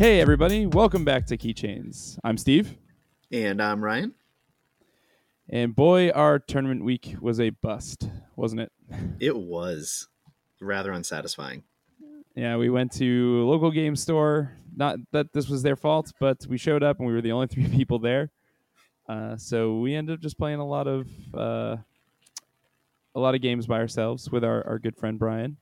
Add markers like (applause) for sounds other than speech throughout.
Hey, everybody, welcome back to Keychains. I'm Steve, And I'm Ryan. and boy, our tournament week was a bust, wasn't it? It was rather unsatisfying. Yeah, we went to a local game store. Not that this was their fault, but we showed up and we were the only (laughs) three people there. Uh, so we ended up just playing a lot of uh, a lot of games by ourselves with our, our good friend Brian.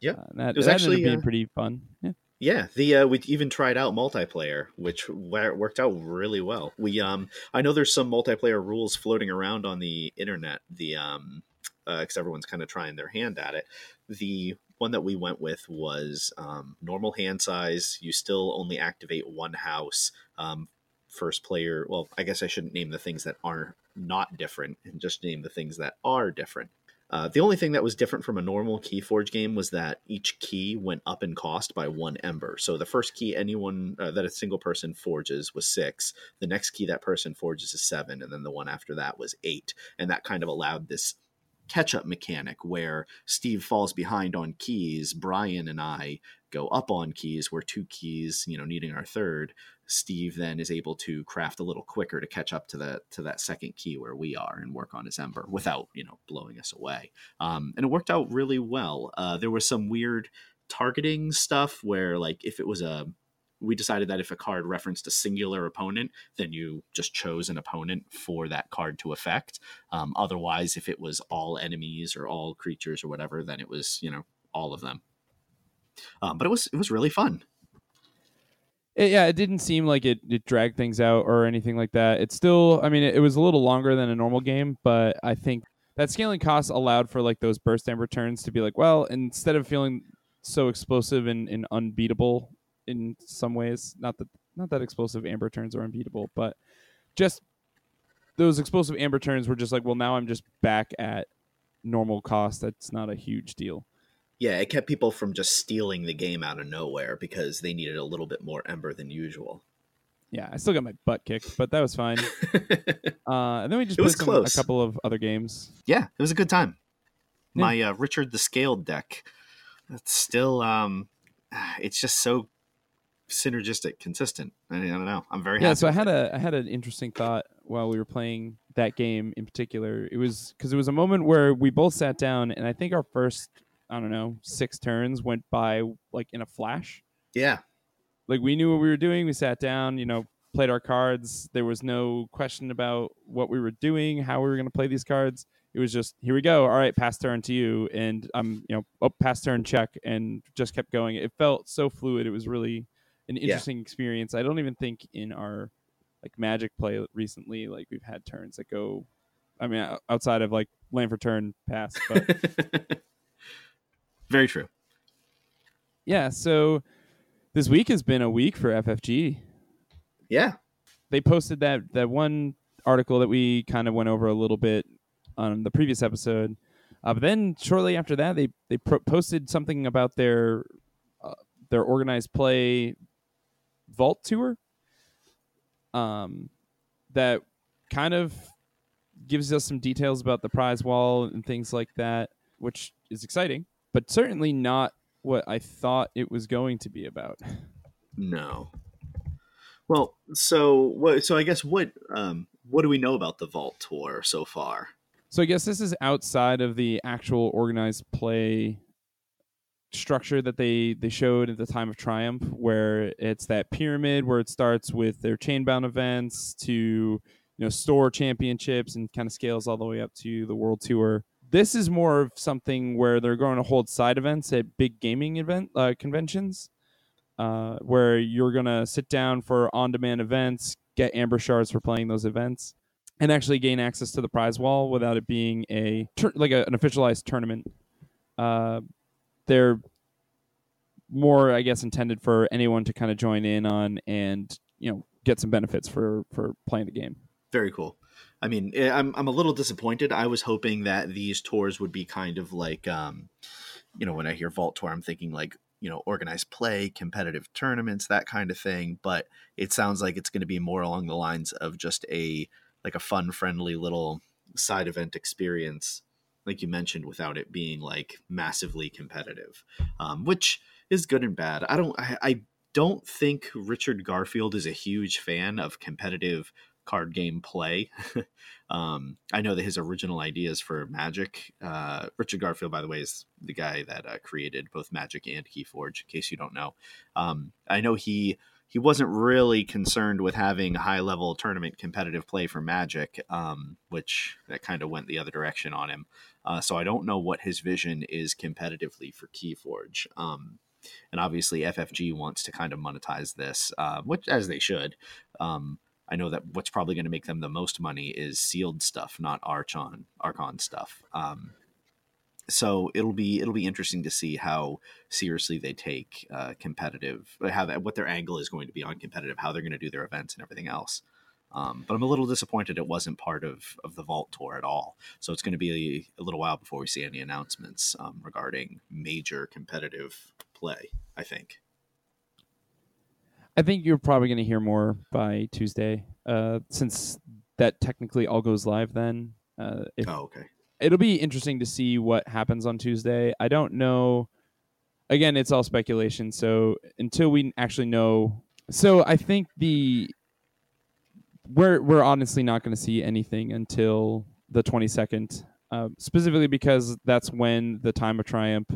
Yeah, Uh, and that, It was that actually, ended up being uh, pretty fun. Yeah. Yeah, the uh, we even tried out multiplayer, which worked out really well. We um, I know there's some multiplayer rules floating around on the internet. The um, because everyone's kind of trying their hand at it. The one that we went with was um, normal hand size. You still only activate one house. Um, first player. Well, I guess I shouldn't name the things that are not different, and just name the things that are different. Uh, the only thing that was different from a normal Keyforge game was that each key went up in cost by one ember. So the first key anyone uh, that a single person forges was six. The next key that person forges is seven, and then the one after that was eight. And that kind of allowed this catch up mechanic where Steve falls behind on keys, Brian and I go up on keys. We're two keys, you know, needing our third. Steve then is able to craft a little quicker to catch up to the to that second key where we are and work on his ember without you know blowing us away. Um, and it worked out really well. Uh, there was some weird targeting stuff where like if it was a we decided that if a card referenced a singular opponent, then you just chose an opponent for that card to affect. Um, otherwise, if it was all enemies or all creatures or whatever, then it was you know all of them. Um, but it was it was really fun. It, yeah, it didn't seem like it, it dragged things out or anything like that. It's still, I mean, it, it was a little longer than a normal game, but I think that scaling costs allowed for like those burst and returns to be like, well, instead of feeling so explosive and, and unbeatable in some ways, not that not that explosive amber turns are unbeatable, but just those explosive amber turns were just like, well, now I'm just back at normal cost. That's not a huge deal. Yeah, it kept people from just stealing the game out of nowhere because they needed a little bit more ember than usual. Yeah, I still got my butt kicked, but that was fine. (laughs) Uh, and then we just It was played close. a couple of other games. yeah, it was a good time. Yeah. My uh, Richard the Scaled deck, it's still, um, it's just so synergistic, consistent. I, I don't know. I'm very Yeah, so I had a I had an interesting thought while we were playing that game in particular. It was because it was a moment where we both sat down, and I think our first I don't know six turns went by like in a flash. yeah, Like we knew what we were doing. We sat down, you know, played our cards. There was no question about what we were doing, how we were going to play these cards. It was just here we go. All right, pass turn to you, and I'm you know oh pass turn check, and just kept going. It felt so fluid. It was really an interesting experience. I don't even think in our like Magic play recently, like we've had turns that go. I mean, outside of like land for turn pass, but (laughs) very true. yeah. So this week has been a week for FFG. Yeah, they posted that that one article that we kind of went over a little bit on the previous episode. Uh, but then shortly after that, they they pro- posted something about their uh, their organized play vault tour. Um, that kind of gives us some details about the prize wall and things like that, which is exciting, but certainly not what I thought it was going to be about. no. Well, so what? So I guess what? Um, what do we know about the Vault Tour so far? So I guess this is outside of the actual organized play structure that they they showed at the time of Triumph, where it's that pyramid where it starts with their chainbound events to you know store championships and kind of scales all the way up to the world tour. This is more of something where they're going to hold side events at big gaming event uh, conventions, uh, where you're going to sit down for on-demand events, get amber shards for playing those events and actually gain access to the prize wall without it being a tur- like a, an officialized tournament. Uh, they're more, I guess, intended for anyone to kind of join in on and you know get some benefits for for playing the game. Very cool. I mean, eh, I'm I'm a little disappointed. I was hoping that these tours would be kind of like, um, you know, when I hear Vault Tour, I'm thinking like, you know, organized play, competitive tournaments, that kind of thing. But it sounds like it's going to be more along the lines of just a like a fun, friendly little side event experience, like you mentioned, without it being like massively competitive, um, which is good and bad. I don't. I, I don't think Richard Garfield is a huge fan of competitive card game play. (laughs) um, I know that his original ideas for Magic, uh, Richard Garfield, by the way, is the guy that uh, created both Magic and Keyforge. In case you don't know, um, I know he he wasn't really concerned with having high level tournament competitive play for Magic, um, which that kind of went the other direction on him. Uh, so I don't know what his vision is competitively for Keyforge. Um, and obviously, FFG wants to kind of monetize this, uh, which as they should. Um, I know that what's probably going to make them the most money is sealed stuff, not Archon Archon stuff. Um, so it'll be it'll be interesting to see how seriously they take uh, competitive, how that, what their angle is going to be on competitive, how they're going to do their events and everything else. Um, but I'm a little disappointed it wasn't part of, of the Vault Tour at all. So it's going to be a, a little while before we see any announcements um, regarding major competitive play, I think. I think you're probably going to hear more by Tuesday, uh, since that technically all goes live then. Uh, if, oh, okay. It'll be interesting to see what happens on Tuesday. I don't know. Again, it's all speculation. So until we actually know, so I think the we're we're honestly not going to see anything until the 22nd, uh, specifically because that's when the time of triumph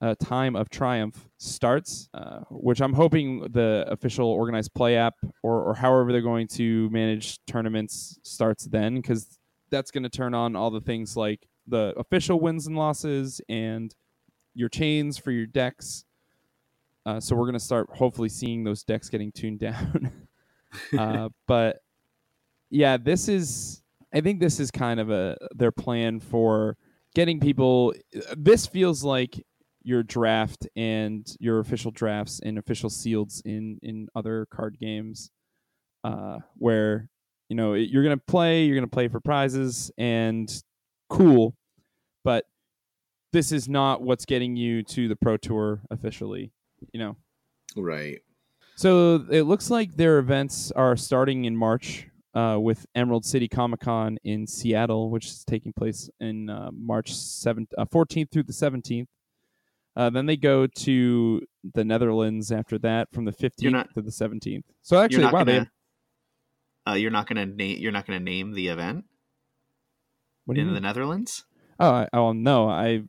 uh, time of triumph starts, uh, which I'm hoping the official organized play app or or however they're going to manage tournaments starts then, because that's going to turn on all the things like the official wins and losses and your chains for your decks. Uh, so we're going to start hopefully seeing those decks getting tuned (laughs) down. uh, but yeah, this is. I think this is kind of a their plan for getting people. This feels like your draft and your official drafts and official seals in in other card games, uh, where you know you're gonna play, you're gonna play for prizes and cool, but this is not what's getting you to the pro tour officially. You know, right. So it looks like their events are starting in March uh, with Emerald City Comic Con in Seattle, which is taking place in uh, March 7th, uh, 14th through the 17th. Uh, then they go to the Netherlands after that, from the 15th not, to the 17th. So actually, wow, gonna, they. Uh, you're not gonna name. You're not gonna name the event. What in mean? the Netherlands? Oh, I, oh no! I.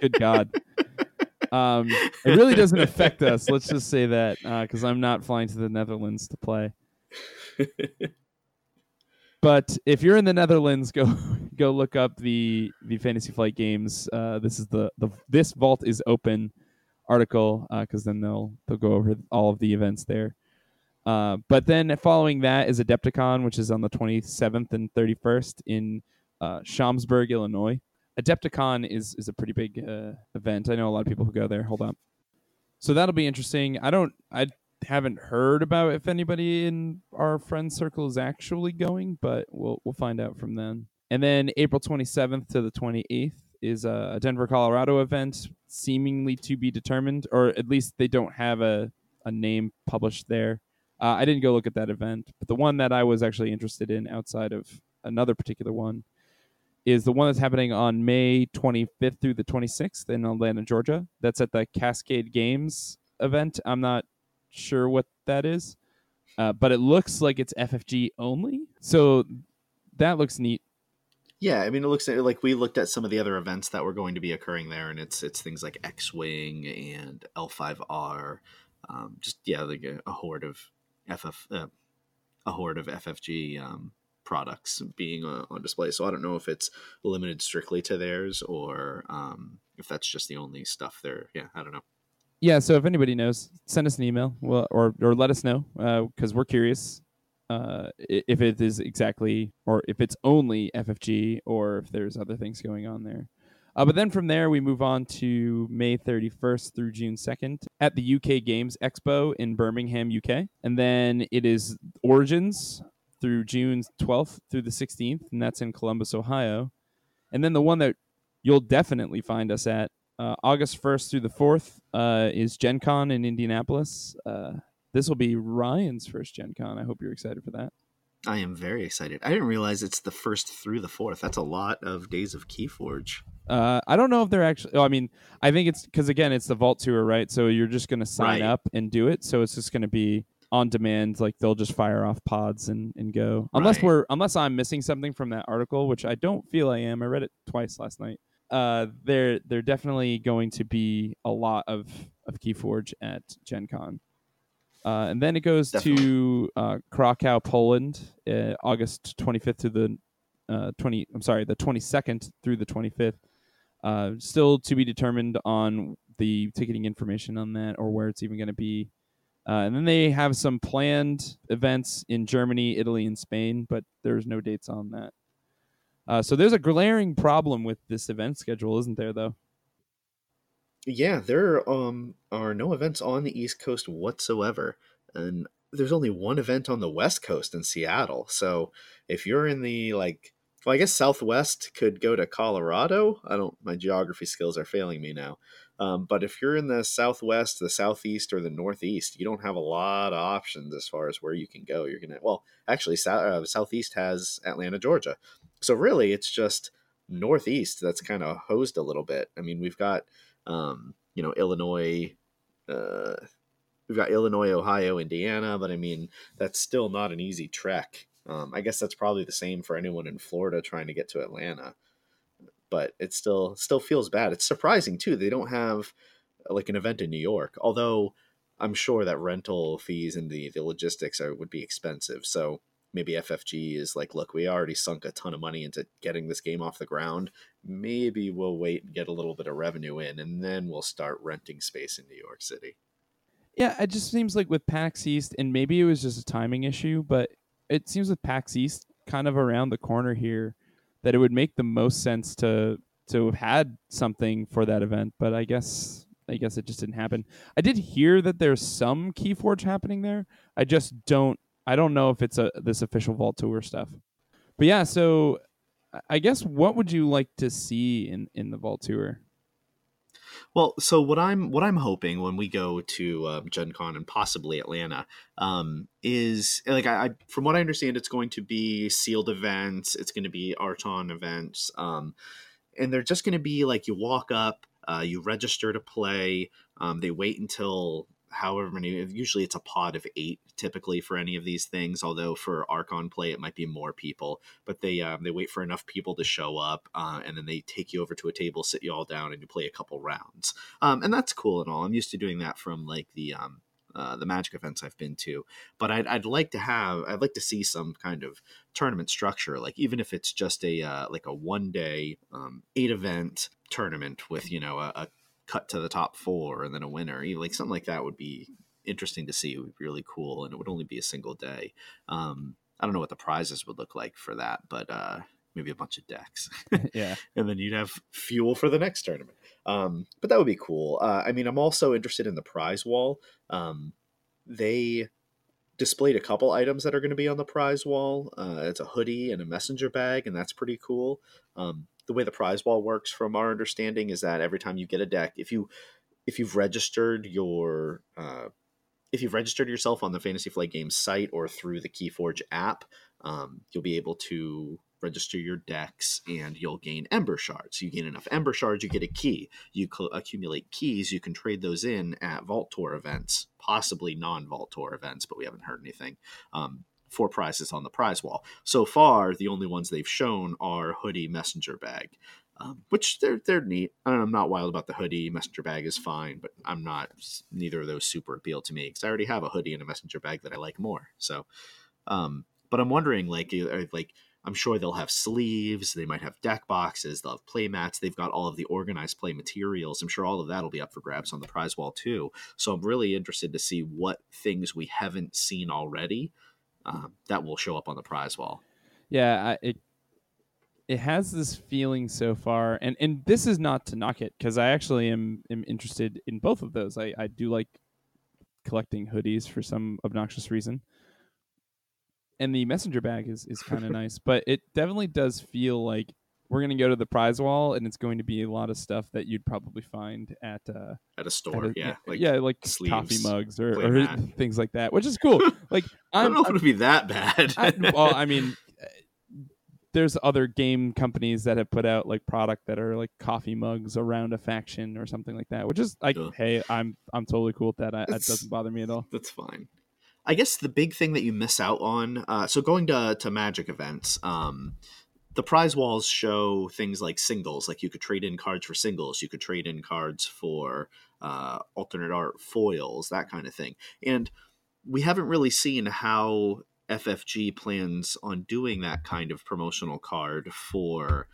good God. Um, it really doesn't affect us. Let's just say that because uh, I'm not flying to the Netherlands to play. but if you're in the Netherlands, go (laughs) go look up the the Fantasy Flight games. Uh, this is the the this vault is open article because uh, then they'll they'll go over all of the events there. Uh, but then following that is Adepticon, which is on the 27th and 31st in uh, Illinois. Adepticon is is a pretty big uh, event. I know a lot of people who go there. Hold on. So that'll be interesting. I don't. I haven't heard about if anybody in our friend circle is actually going, but we'll we'll find out from then. And then April 27th to the 28th is a Denver, Colorado event, seemingly to be determined, or at least they don't have a, a name published there. Uh, I didn't go look at that event, but the one that I was actually interested in outside of another particular one is the one that's happening on May 25th through the 26th in Atlanta, Georgia. That's at the Cascade Games event. I'm not sure what that is, uh, but it looks like it's FFG only. So that looks neat. Yeah, I mean, it looks like we looked at some of the other events that were going to be occurring there, and it's it's things like X Wing and L5R, um, just yeah, like a, a horde of FF, uh, a horde of FFG um, products being uh, on display. So I don't know if it's limited strictly to theirs or um, if that's just the only stuff there. Yeah, I don't know yeah, so if anybody knows, send us an email or or let us know because uh, we're curious uh, if it is exactly or if it's only FFG or if there's other things going on there. Uh, but then from there, we move on to May 31st through June 2nd at the UK Games Expo in Birmingham, UK. And then it is Origins through June 12th through the 16th, and that's in Columbus, Ohio. And then the one that you'll definitely find us at uh, August 1st through the 4th uh, is Gen Con in Indianapolis. Uh, this will be Ryan's first Gen Con. I hope you're excited for that. I am very excited. I didn't realize it's the first through the fourth. That's a lot of days of Keyforge. Uh, I don't know if they're actually. Oh, I mean, I think it's because again, it's the Vault tour, right? So you're just going to sign Right. up and do it. So it's just going to be on demand. Like they'll just fire off pods and, and go. Unless Right. we're unless I'm missing something from that article, which I don't feel I am. I read it twice last night. Uh, they're they're definitely going to be a lot of of KeyForge at Gen Con. Uh, and then it goes to uh, Krakow, Poland, uh, August 25th to the uh, 20. I'm sorry, the 22nd through the 25th. Uh, still to be determined on the ticketing information on that or where it's even going to be. Uh, and then they have some planned events in Germany, Italy, and Spain, but there's no dates on that. Uh, so there's a glaring problem with this event schedule, isn't there? Though. Yeah, there um are no events on the East Coast whatsoever, and there's only one event on the West Coast in Seattle. So if you're in the like, well, I guess Southwest could go to Colorado. I don't. My geography skills are failing me now. Um, but if you're in the Southwest, the Southeast, or the Northeast, you don't have a lot of options as far as where you can go. You're gonna well, actually, Sou- uh, Southeast has Atlanta, Georgia. So really, it's just Northeast that's kind of hosed a little bit. I mean, we've got um, you know, Illinois. Uh, we've got Illinois, Ohio, Indiana, but I mean, that's still not an easy trek. Um, I guess that's probably the same for anyone in Florida trying to get to Atlanta. But it still still feels bad. It's surprising too. They don't have like an event in New York, although I'm sure that rental fees and the, the logistics are would be expensive. So maybe FFG is like, look, we already sunk a ton of money into getting this game off the ground. Maybe we'll wait and get a little bit of revenue in, and then we'll start renting space in New York City. Yeah, it just seems like with PAX East, and maybe it was just a timing issue, but it seems with PAX East kind of around the corner here that it would make the most sense to to have had something for that event. But I guess I guess it just didn't happen. I did hear that there's some KeyForge happening there. I just don't I don't know if it's a this official Vault Tour stuff. But yeah, so I- guess what would you like to see in in the Vault Tour? Well, so what I'm what I'm hoping when we go to um, Gen Con and possibly Atlanta um, is like I, I from what I understand, it's going to be sealed events. It's going to be Archon events, um, and they're just going to be like you walk up, uh, you register to play. Um, they wait until however many. Usually, it's a pod of eight typically for any of these things. Although for Archon play, it might be more people. But they um, they wait for enough people to show up, uh, and then they take you over to a table, sit you all down, and you play a couple rounds. Um, and that's cool and all. I'm used to doing that from like the um, uh, the Magic events I've been to. But I'd, I'd like to have I'd like to see some kind of tournament structure, like even if it's just a uh, like a one day um, eight event tournament with you know a, a cut to the top four and then a winner, even like something like that would be interesting to see. It would be really cool, and it would only be a single day. Um, I don't know what the prizes would look like for that, but uh, maybe a bunch of decks. (laughs) yeah. (laughs) and then you'd have fuel for the next tournament. Um, but that would be cool. Uh, I mean, I'm also interested in the prize wall. Um, they displayed a couple items that are going to be on the prize wall. Uh, it's a hoodie and a messenger bag, and that's pretty cool. Um, the way the prize wall works, from our understanding, is that every time you get a deck, if you if you've registered your uh, if you've registered yourself on the Fantasy Flight Games site or through the KeyForge app, um, you'll be able to register your decks and you'll gain Ember Shards. You gain enough Ember Shards, you get a key. You accumulate keys, you can trade those in at Vault Tour events, possibly non Vault Tour events, but we haven't heard anything. Um, for prizes on the prize wall. So far, the only ones they've shown are hoodie, messenger bag, um, which they're they're neat. I I'm not wild about the hoodie. Messenger bag is fine, but I'm not. Neither of those super appeal to me because I already have a hoodie and a messenger bag that I like more. So, um, but I'm wondering, like, like I'm sure they'll have sleeves. They might have deck boxes. They'll have play mats. They've got all of the organized play materials. I'm sure all of that will be up for grabs on the prize wall too. So I'm really interested to see what things we haven't seen already um, that will show up on the prize wall. Yeah, I, it it has this feeling so far, and and this is not to knock it because I actually am am interested in both of those. I I do like collecting hoodies for some obnoxious reason, and the messenger bag is is kind of (laughs) nice, but it definitely does feel like we're gonna go to the prize wall, and it's going to be a lot of stuff that you'd probably find at uh, at a store. at a- yeah, like yeah, like sleeves, coffee mugs or, or (laughs) things like that, which is cool. (laughs) like I don't I'm, know if it would be that bad. I, well, I mean, (laughs) uh, there's other game companies that have put out like product that are like coffee mugs around a faction or something like that, which is like, Ugh. hey, I'm I'm totally cool with that. I, that doesn't bother me at all. That's fine. I guess the big thing that you miss out on, uh, so going to to Magic events, um, the prize walls show things like singles, like you could trade in cards for singles, you could trade in cards for uh, alternate art foils, that kind of thing, and we haven't really seen how FFG plans on doing that kind of promotional card for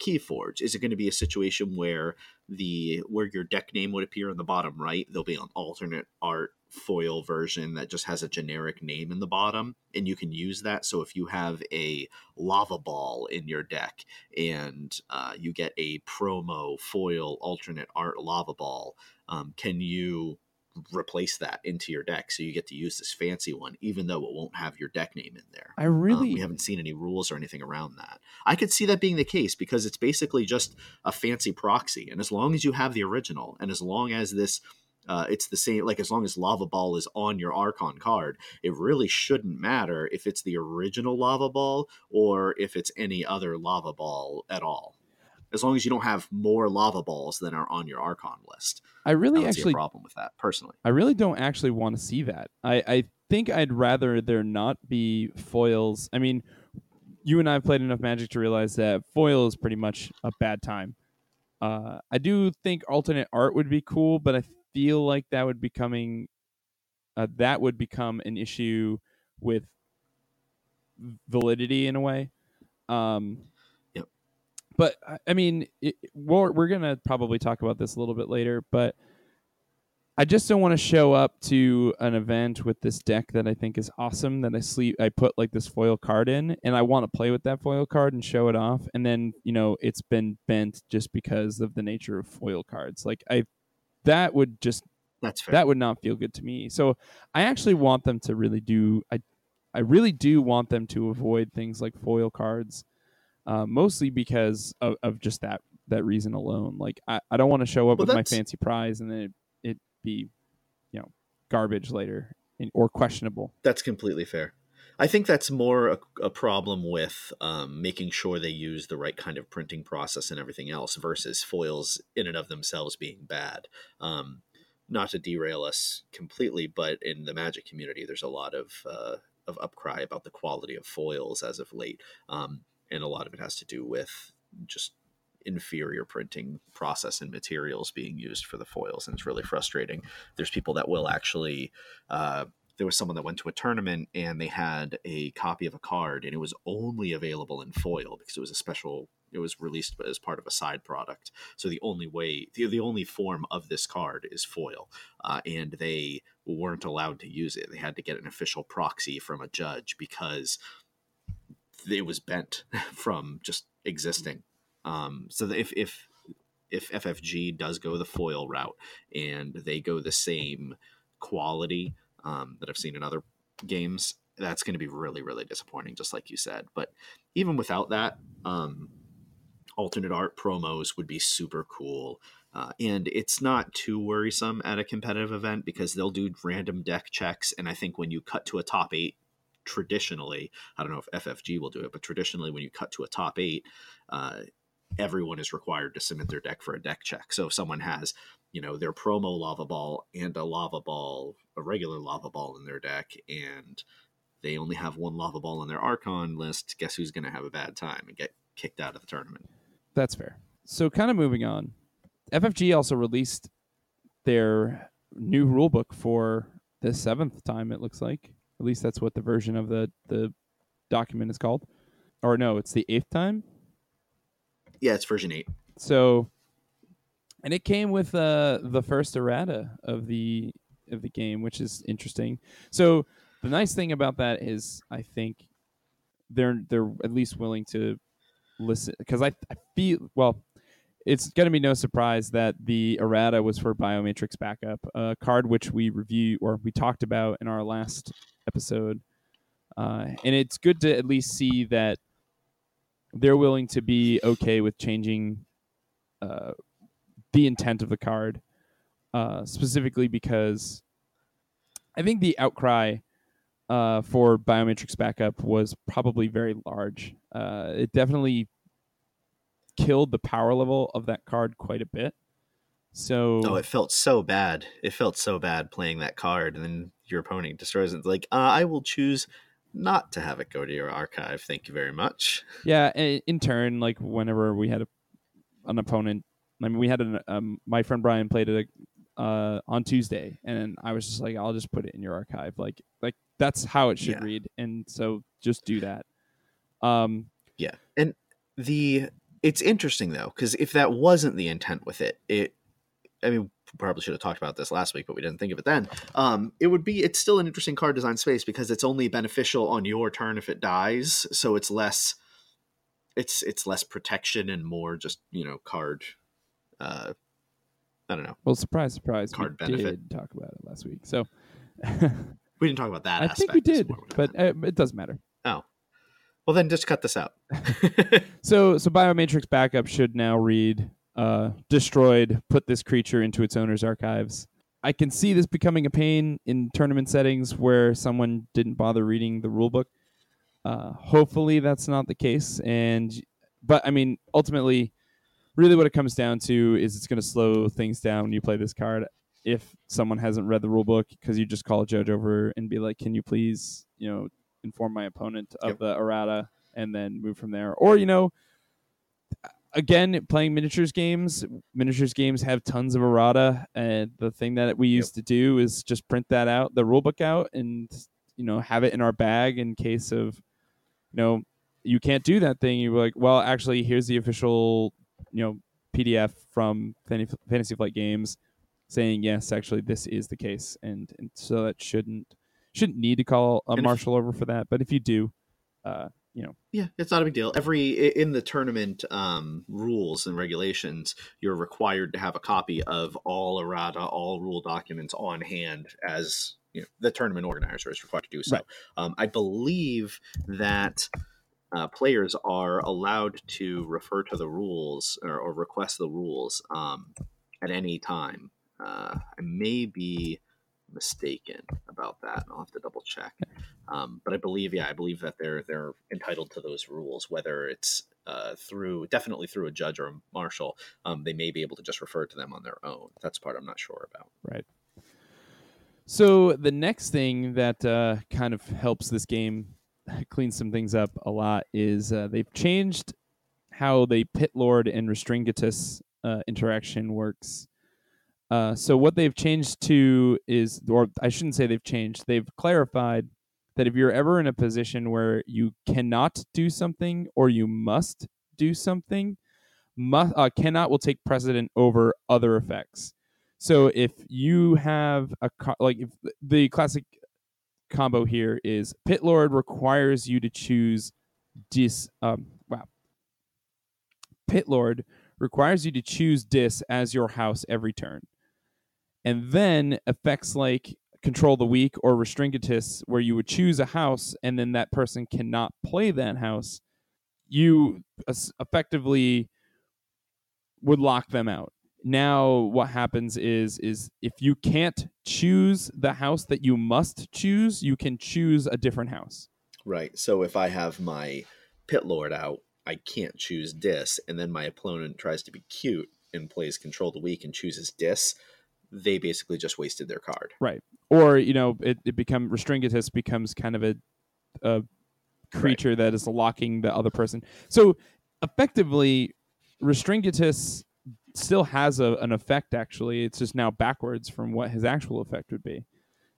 Keyforge. Is it going to be a situation where the where your deck name would appear in the bottom right? There'll be an alternate art foil version that just has a generic name in the bottom, and you can use that. So if you have a lava ball in your deck and uh, you get a promo foil alternate art lava ball, um, can you replace that into your deck so you get to use this fancy one, even though it won't have your deck name in there? I Um, really, we haven't seen any rules or anything around that. I could see that being the case because it's basically just a fancy proxy. And as long as you have the original, and as long as this, uh, it's the same, like as long as Lava Ball is on your Archon card, it really shouldn't matter if it's the original Lava Ball or if it's any other Lava Ball at all. As long as you don't have more lava balls than are on your Archon list, I I really see actually a problem with that personally. I really don't actually want to see that. I, I think I'd rather there not be foils. I mean, you and I have played enough Magic to realize that foil is pretty much a bad time. Uh, I do think alternate art would be cool, but I feel like that would becoming uh, that would become an issue with validity in a way. Um, Yep. But I- mean, it, we're we're gonna probably talk about this a little bit later, but I just don't want to show up to an event with this deck that I think is awesome that I sleep I put like this foil card in and I want to play with that foil card and show it off and then, you know, it's been bent just because of the nature of foil cards. Like I that would just That's fair. that would not feel good to me. So I actually want them to really do I I really do want them to avoid things like foil cards. Uh, mostly because of, of just that that reason alone. Like I, I don't want to show up Well, with my fancy prize and then it, it be, you know, garbage later and, or questionable. That's completely fair. I think that's more a, a problem with um, making sure they use the right kind of printing process and everything else versus foils in and of themselves being bad. Um, not to derail us completely, but in the magic community, there's a lot of uh, of upcry about the quality of foils as of late, um, and a lot of it has to do with just inferior printing process and materials being used for the foils, and it's really frustrating. There's people that will actually. Uh, there was someone that went to a tournament and they had a copy of a card and it was only available in foil because it was a special it was released as part of a side product. So the only way the, the only form of this card is foil uh, and they weren't allowed to use it. They had to get an official proxy from a judge because it was bent (laughs) from just existing. Um, so if if if ffg does go the foil route and they go the same quality um, that I've seen in other games, that's going to be really, really disappointing, just like you said. But even without that, um, alternate art promos would be super cool. Uh, and it's not too worrisome at a competitive event because they'll do random deck checks. And I think when you cut to a top eight, traditionally, I don't know if FFG will do it, but traditionally, when you cut to a top eight, uh, everyone is required to submit their deck for a deck check. So if someone has you know their promo lava ball and a lava ball a regular lava ball in their deck and they only have one lava ball in their archon list guess who's going to have a bad time and get kicked out of the tournament That's fair. So kind of moving on. FFG also released their new rulebook for the seventh time. It looks like. At least that's what the version of the the document is called. Or no, it's the eighth time. Yeah it's version 8 So, and it came with uh, the first errata of the of the game, which is interesting. So the nice thing about that is, I think they're they're at least willing to listen because I, I feel well. It's going to be no surprise that the errata was for Biomatrix Backup, a card which we review or we talked about in our last episode, uh, and it's good to at least see that they're willing to be okay with changing uh, the intent of the card, uh, specifically because I think the outcry uh, for biomatrix backup was probably very large. Uh, it definitely killed the power level of that card quite a bit. So oh, it felt so bad. It felt so bad playing that card, and then your opponent destroys it. Like, uh, I will choose not to have it go to your archive. Thank you very much. (laughs) Yeah, in turn, like whenever we had a, an opponent, I mean, we had an um, my friend Brian played it uh, on Tuesday, and I was just like, I'll just put it in your archive. Like, like that's how it should yeah. read, and so just do that. Um, yeah, and the it's interesting though because if that wasn't the intent with it, it I mean, probably should have talked about this last week, but we didn't think of it then. Um, it would be it's still an interesting card design space because it's only beneficial on your turn if it dies, so it's less it's it's less protection and more just you know card. Uh, I don't know. Well, surprise, surprise, card we benefit. Did talk about it last week, so (laughs) we didn't talk about that. I think we did, but uh, it doesn't matter. Oh, well then just cut this out. (laughs) so (laughs) so biomatrix backup should now read uh, destroyed, put this creature into its owner's archives. I can see this becoming a pain in tournament settings where someone didn't bother reading the rulebook. Uh, hopefully, that's not the case. And but I mean, ultimately, really, what it comes down to is it's going to slow things down when you play this card. If someone hasn't read the rulebook, because you just call a judge over and be like, "Can you please, you know, inform my opponent of yep. the errata," and then move from there, or you know again, playing miniatures games, miniatures games have tons of errata, and the thing that we used yep. to do is just print that out, the rulebook out, and you know have it in our bag in case of, you know, you can't do that thing. You're like, well, actually, here's the official, you know, PDF from Fantasy Flight Games saying yes, actually, this is the case, and and so that shouldn't shouldn't need to call a and marshal if, over for that, but if you do, uh, you know. Yeah it's not a big deal. Every in the tournament um, rules and regulations you're required to have a copy of all errata all rule documents on hand as you know, the tournament organizer is required to do so. Right. um, i believe that uh, players are allowed to refer to the rules or, or request the rules um, at any time. Uh, i may be mistaken about that. I'll have to double check. Um, but I believe, yeah, I believe that they're they're entitled to those rules, whether it's uh, through definitely through a judge or a marshal. Um, they may be able to just refer to them on their own. That's part I'm not sure about. Right. So the next thing that uh, kind of helps this game clean some things up a lot is uh, they've changed how the pit lord and Restringuntus uh, interaction works. Uh, so what they've changed to is, or I shouldn't say they've changed. They've clarified that if you're ever in a position where you cannot do something or you must do something, must, uh, cannot will take precedent over other effects. So if you have a like if the classic combo here is Pit Lord requires you to choose dis um wow Pit Lord requires you to choose dis as your house every turn and then effects like control the weak or restringuntus where you would choose a house and then that person cannot play that house you effectively would lock them out. Now what happens is is if you can't choose the house that you must choose you can choose a different house. Right. So if i have my pit lord out i can't choose dis and then my opponent tries to be cute and plays control the weak and chooses dis they basically just wasted their card. Right. Or, you know, it, it become Restringuntus becomes kind of a, a creature right. that is locking the other person. So effectively, restringuntus still has a, an effect actually. It's just now backwards from what his actual effect would be.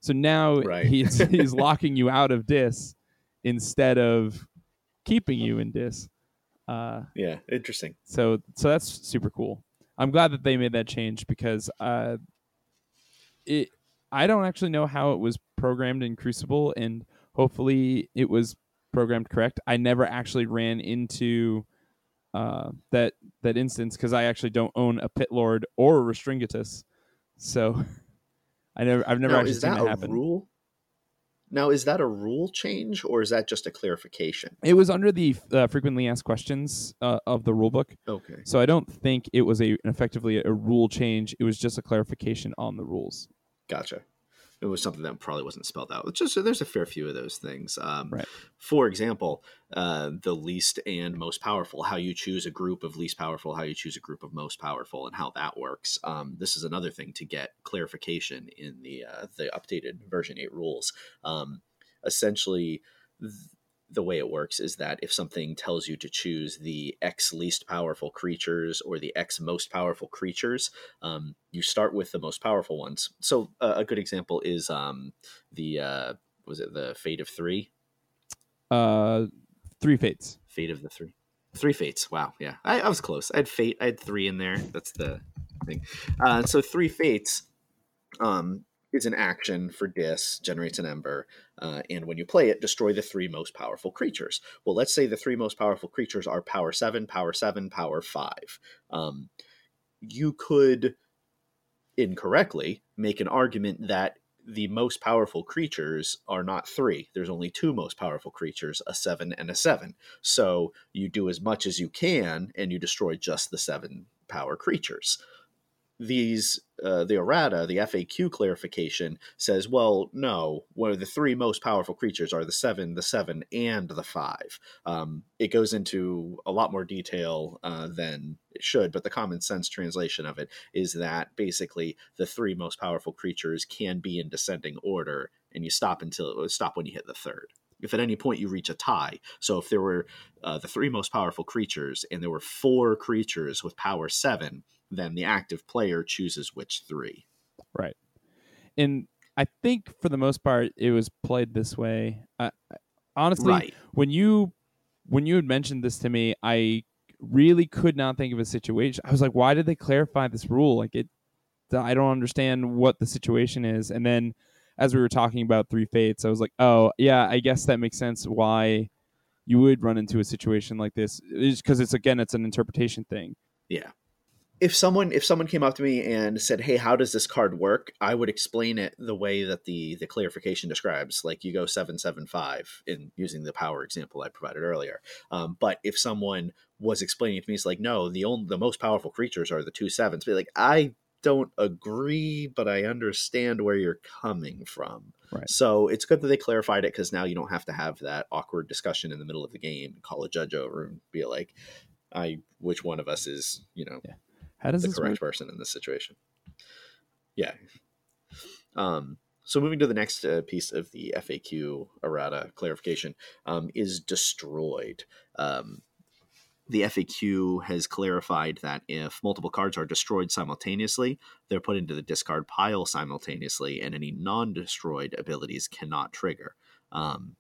So now right. he's (laughs) he's locking you out of dis instead of keeping you in dis. Uh, yeah, interesting. So so that's super cool. I'm glad that they made that change because uh, it I don't actually know how it was programmed in Crucible, and hopefully it was programmed correct. I never actually ran into uh, that that instance because I actually don't own a Pit Lord or a Restringuntus, so (laughs) I never I've never now, actually seen that, that happen. Rule? Now, is that a rule change or is that just a clarification? It was under the uh, frequently asked questions uh, of the rulebook, Okay. so I don't think it was a effectively a rule change. It was just a clarification on the rules. Gotcha. It was something that probably wasn't spelled out. It's just there's a fair few of those things. Um, Right. For example, uh, the least and most powerful, how you choose a group of least powerful, how you choose a group of most powerful, and how that works. Um, this is another thing to get clarification in the uh, the updated version eight rules. Um, essentially, th- the way it works is that if something tells you to choose the X least powerful creatures or the X most powerful creatures, um, you start with the most powerful ones. So uh, a good example is um, the uh, was it the Fate of Three, Uh, three fates. Fate of the Three, Three Fates. Wow, yeah, I, I was close. I had Fate. I had three in there. That's the thing. Uh, so Three Fates um, is an action for Dis, generates an Ember, uh, and when you play it, destroy the three most powerful creatures. Well, let's say the three most powerful creatures are Power Seven, Power Seven, Power Five. Um, you could incorrectly make an argument that the most powerful creatures are not three. There's only two most powerful creatures, a seven and a seven. So you do as much as you can and you destroy just the seven power creatures. These, uh, the errata, the FAQ clarification says, well, no, where the three most powerful creatures are the seven, the seven, and the five. Um, it goes into a lot more detail uh, than it should, but the common sense translation of it is that basically the three most powerful creatures can be in descending order, and you stop until stop when you hit the third. If at any point you reach a tie, so if there were uh, the three most powerful creatures and there were four creatures with power seven, then the active player chooses which three. Right. And I think for the most part, it was played this way. Uh, honestly, Right. when you when you had mentioned this to me, I really could not think of a situation. I was like, why did they clarify this rule? Like it, I don't understand what the situation is. And then as we were talking about three fates, I was like, oh yeah, I guess that makes sense. Why you would run into a situation like this is because it's again, it's an interpretation thing. Yeah. If someone if someone came up to me and said, "Hey, how does this card work?" I would explain it the way that the the clarification describes. Like you go seven seven five in using the power example I provided earlier. Um, but if someone was explaining it to me, it's like, no, the only the most powerful creatures are the two sevens. Be like, I don't agree, but I understand where you're coming from. Right. So it's good that they clarified it because now you don't have to have that awkward discussion in the middle of the game, call a judge over, and be like, I which one of us is you know How does the this correct work? person in this situation. Yeah. Um, so moving to the next uh, piece of the FAQ errata clarification um, is destroyed. Um, the FAQ has clarified that if multiple cards are destroyed simultaneously, they're put into the discard pile simultaneously, and any non-destroyed abilities cannot trigger. Um,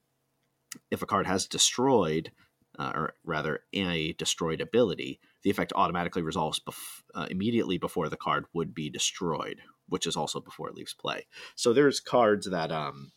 if a card has destroyed, uh, or rather a destroyed ability, the effect automatically resolves bef- uh, immediately before the card would be destroyed, which is also before it leaves play. So there's cards that. Um,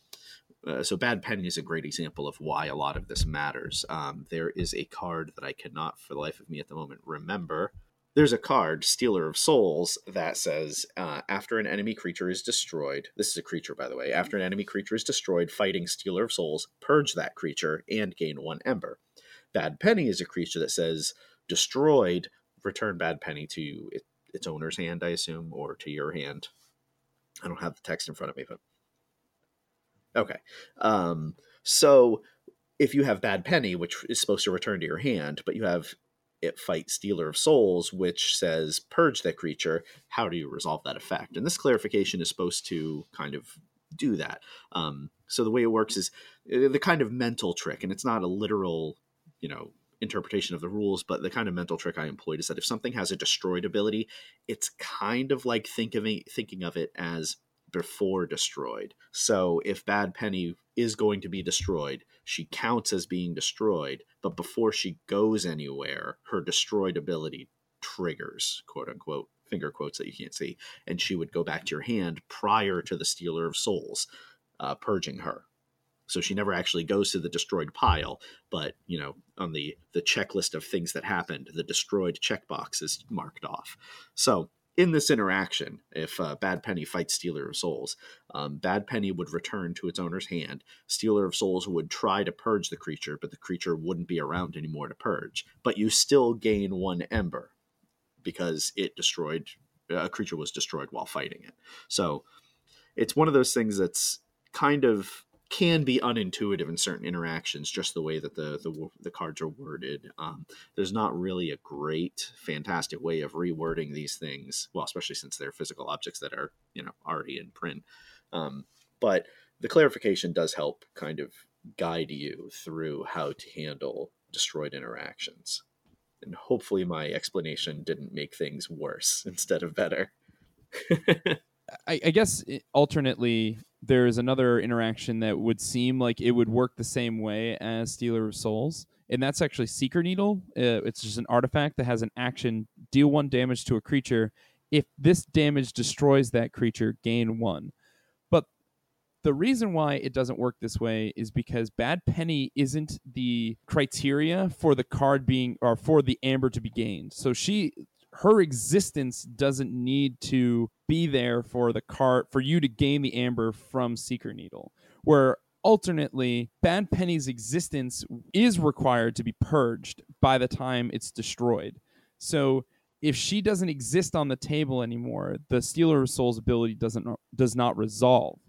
uh, so Bad Penny is a great example of why a lot of this matters. Um, there is a card that I cannot, for the life of me at the moment, remember. There's a card, Stealer of Souls, that says uh, after an enemy creature is destroyed, this is a creature, by the way, after an enemy creature is destroyed fighting Stealer of Souls, purge that creature and gain one ember. Bad Penny is a creature that says destroyed, return Bad Penny to it, its owner's hand, I assume, or to your hand. I don't have the text in front of me, but okay. Um, so if you have Bad Penny, which is supposed to return to your hand, but you have it fight Stealer of Souls, which says purge that creature, how do you resolve that effect? And this clarification is supposed to kind of do that. Um, so the way it works is uh, the kind of mental trick, and it's not a literal, you know, interpretation of the rules, but the kind of mental trick I employed is that if something has a destroyed ability, it's kind of like think of it, thinking of it as before destroyed. So if Bad Penny is going to be destroyed, she counts as being destroyed, but before she goes anywhere, her destroyed ability triggers, quote unquote, finger quotes that you can't see, and she would go back to your hand prior to the Stealer of Souls uh, purging her. So she never actually goes to the destroyed pile, but you know, on the the checklist of things that happened, the destroyed checkbox is marked off. So in this interaction, if uh, Bad Penny fights Stealer of Souls, um, Bad Penny would return to its owner's hand. Stealer of Souls would try to purge the creature, but the creature wouldn't be around anymore to purge. But you still gain one ember because it destroyed a creature was destroyed while fighting it. So it's one of those things that's kind of can be unintuitive in certain interactions, just the way that the the, the cards are worded. Um, there's not really a great, fantastic way of rewording these things. Well, especially since they're physical objects that are you know already in print. Um, but the clarification does help kind of guide you through how to handle destroyed interactions. And hopefully, my explanation didn't make things worse (laughs) instead of better. (laughs) I, I guess alternately, there is another interaction that would seem like it would work the same way as Stealer of Souls, and that's actually Seeker Needle. Uh, it's just an artifact that has an action: deal one damage to a creature. If this damage destroys that creature, gain one. But the reason why it doesn't work this way is because Bad Penny isn't the criteria for the card being or for the amber to be gained. So she her existence doesn't need to be there for the card for you to gain the amber from Seeker Needle. Where alternately, Bad Penny's existence is required to be purged by the time it's destroyed. So if she doesn't exist on the table anymore, the Stealer of Souls ability doesn't does not resolve.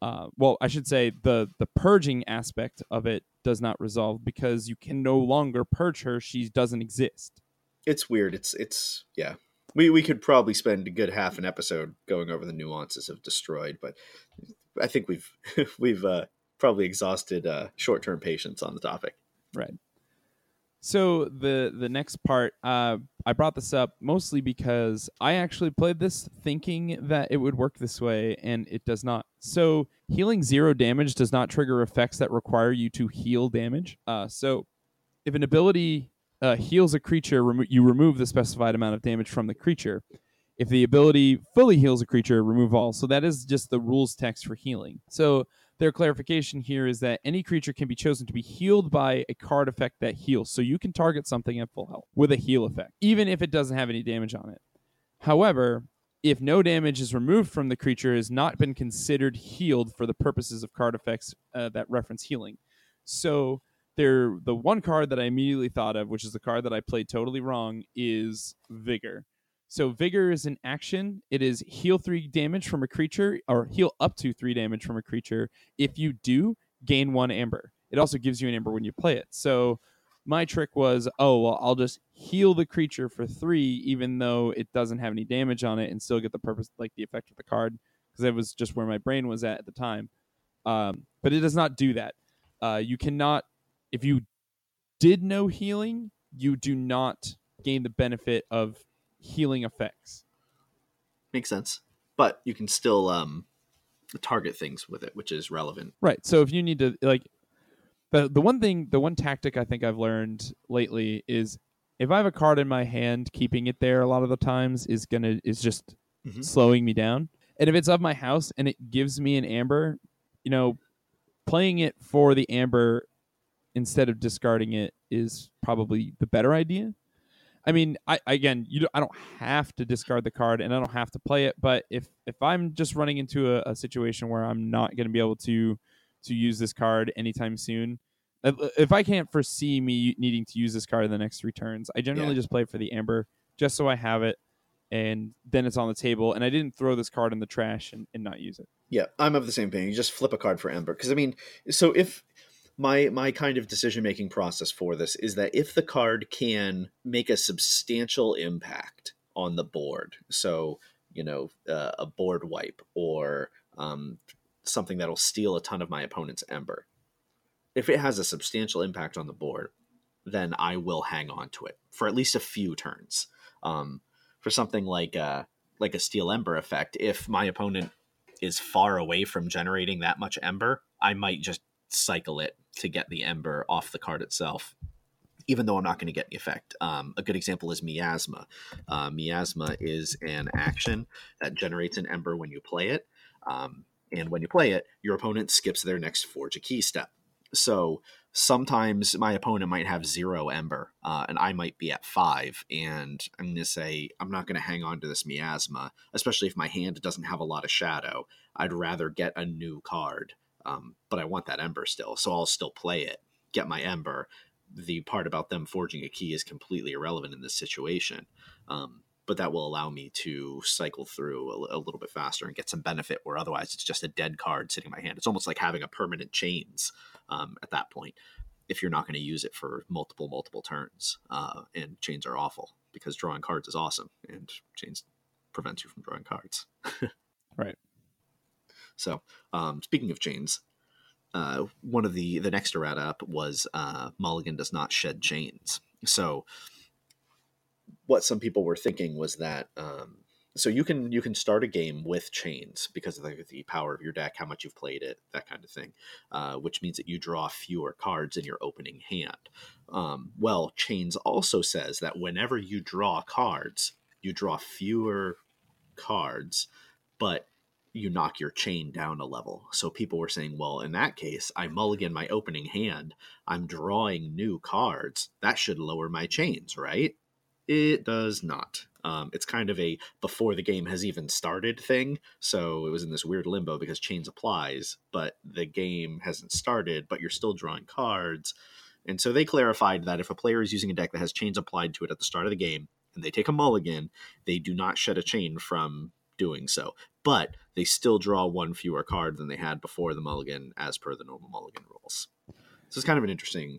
Uh, well, I should say the the purging aspect of it does not resolve because you can no longer purge her; she doesn't exist it's weird. It's it's yeah. We we could probably spend a good half an episode going over the nuances of destroyed, but I think we've (laughs) we've uh, probably exhausted uh, short term patience on the topic. Right. So the the next part, uh, I brought this up mostly because I actually played this thinking that it would work this way, and it does not. So healing zero damage does not trigger effects that require you to heal damage. Uh, so if an ability uh, heals a creature, remo- you remove the specified amount of damage from the creature. If the ability fully heals a creature, remove all. So that is just the rules text for healing. So their clarification here is that any creature can be chosen to be healed by a card effect that heals. So you can target something at full health with a heal effect, even if it doesn't have any damage on it. However, if no damage is removed from the creature, has not been considered healed for the purposes of card effects uh, that reference healing. So there the one card that I immediately thought of, which is the card that I played totally wrong, is Vigor. So Vigor is an action. It is heal three damage from a creature, or heal up to three damage from a creature. If you do, gain one amber. It also gives you an amber when you play it. So my trick was, oh well, I'll just heal the creature for three, even though it doesn't have any damage on it, and still get the purpose, like the effect of the card, because that was just where my brain was at at the time. Um, but it does not do that. Uh, you cannot if you did no healing, you do not gain the benefit of healing effects. Makes sense. But you can still um target things with it, which is relevant. Right. So if you need to like the the one thing the one tactic I think I've learned lately is if I have a card in my hand, keeping it there a lot of the times is gonna is just mm-hmm. slowing me down. And if it's of my house and it gives me an amber, you know, playing it for the amber instead of discarding it is probably the better idea. I mean, I again, you I don't have to discard the card and I don't have to play it, but if if I'm just running into a, a situation where I'm not going to be able to to use this card anytime soon, if I can't foresee me needing to use this card in the next three turns, I generally yeah. just play for the amber just so I have it and then it's on the table and I didn't throw this card in the trash and, and not use it. Yeah, I'm of the same thing. You just flip a card for amber because I mean, so if my my kind of decision making process for this is that if the card can make a substantial impact on the board, so you know uh, a board wipe or um, something that'll steal a ton of my opponent's ember, if it has a substantial impact on the board, then I will hang on to it for at least a few turns. Um, for something like a like a steal ember effect, if my opponent is far away from generating that much ember, I might just cycle it to get the ember off the card itself even though I'm not going to get the effect. Um, a good example is Miasma. Uh, Miasma is an action that generates an ember when you play it. Um, and when you play it, your opponent skips their next Forge a Key step. So sometimes my opponent might have zero ember uh, and i might be at five and i'm going to say i'm not going to hang on to this miasma especially if my hand doesn't have a lot of shadow i'd rather get a new card um, but i want that ember still so i'll still play it get my ember the part about them forging a key is completely irrelevant in this situation um, but that will allow me to cycle through a, a, little bit faster and get some benefit where otherwise it's just a dead card sitting in my hand. It's almost like having a permanent chains um, at that point if you're not going to use it for multiple multiple turns. Uh, and chains are awful because drawing cards is awesome, and chains prevents you from drawing cards. (laughs) right. So, um, speaking of chains, uh, one of the the next errata up was uh, Mulligan does not shed chains. So, what some people were thinking was that um, so you can you can start a game with chains because of the, the, power of your deck how much you've played it that kind of thing uh, which means that you draw fewer cards in your opening hand um, well chains also says that whenever you draw cards you draw fewer cards but you knock your chain down a level. So people were saying well in that case i mulligan my opening hand. I'm drawing new cards. That should lower my chains right? It does not. Um, it's kind of a before the game has even started thing. So it was in this weird limbo because chains applies, but the game hasn't started, but you're still drawing cards. And so they clarified that if a player is using a deck that has chains applied to it at the start of the game and they take a mulligan, they do not shed a chain from doing so. But they still draw one fewer card than they had before the mulligan as per the normal mulligan rules. So it's kind of an interesting